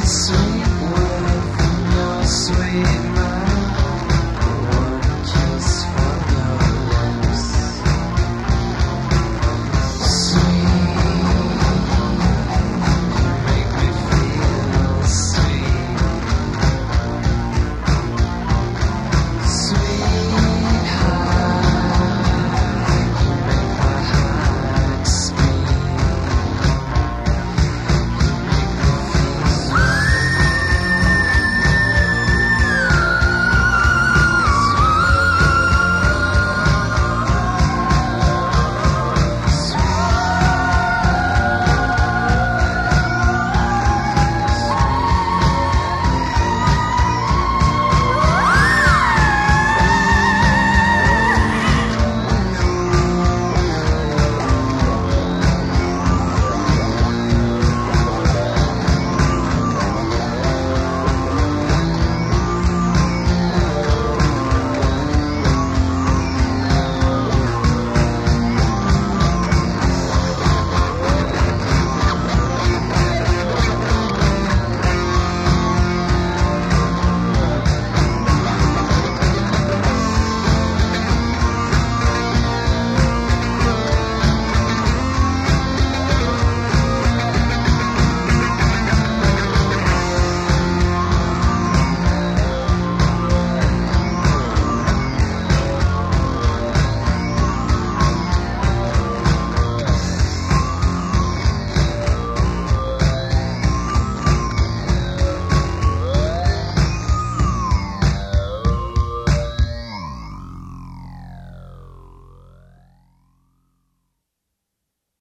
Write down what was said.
the.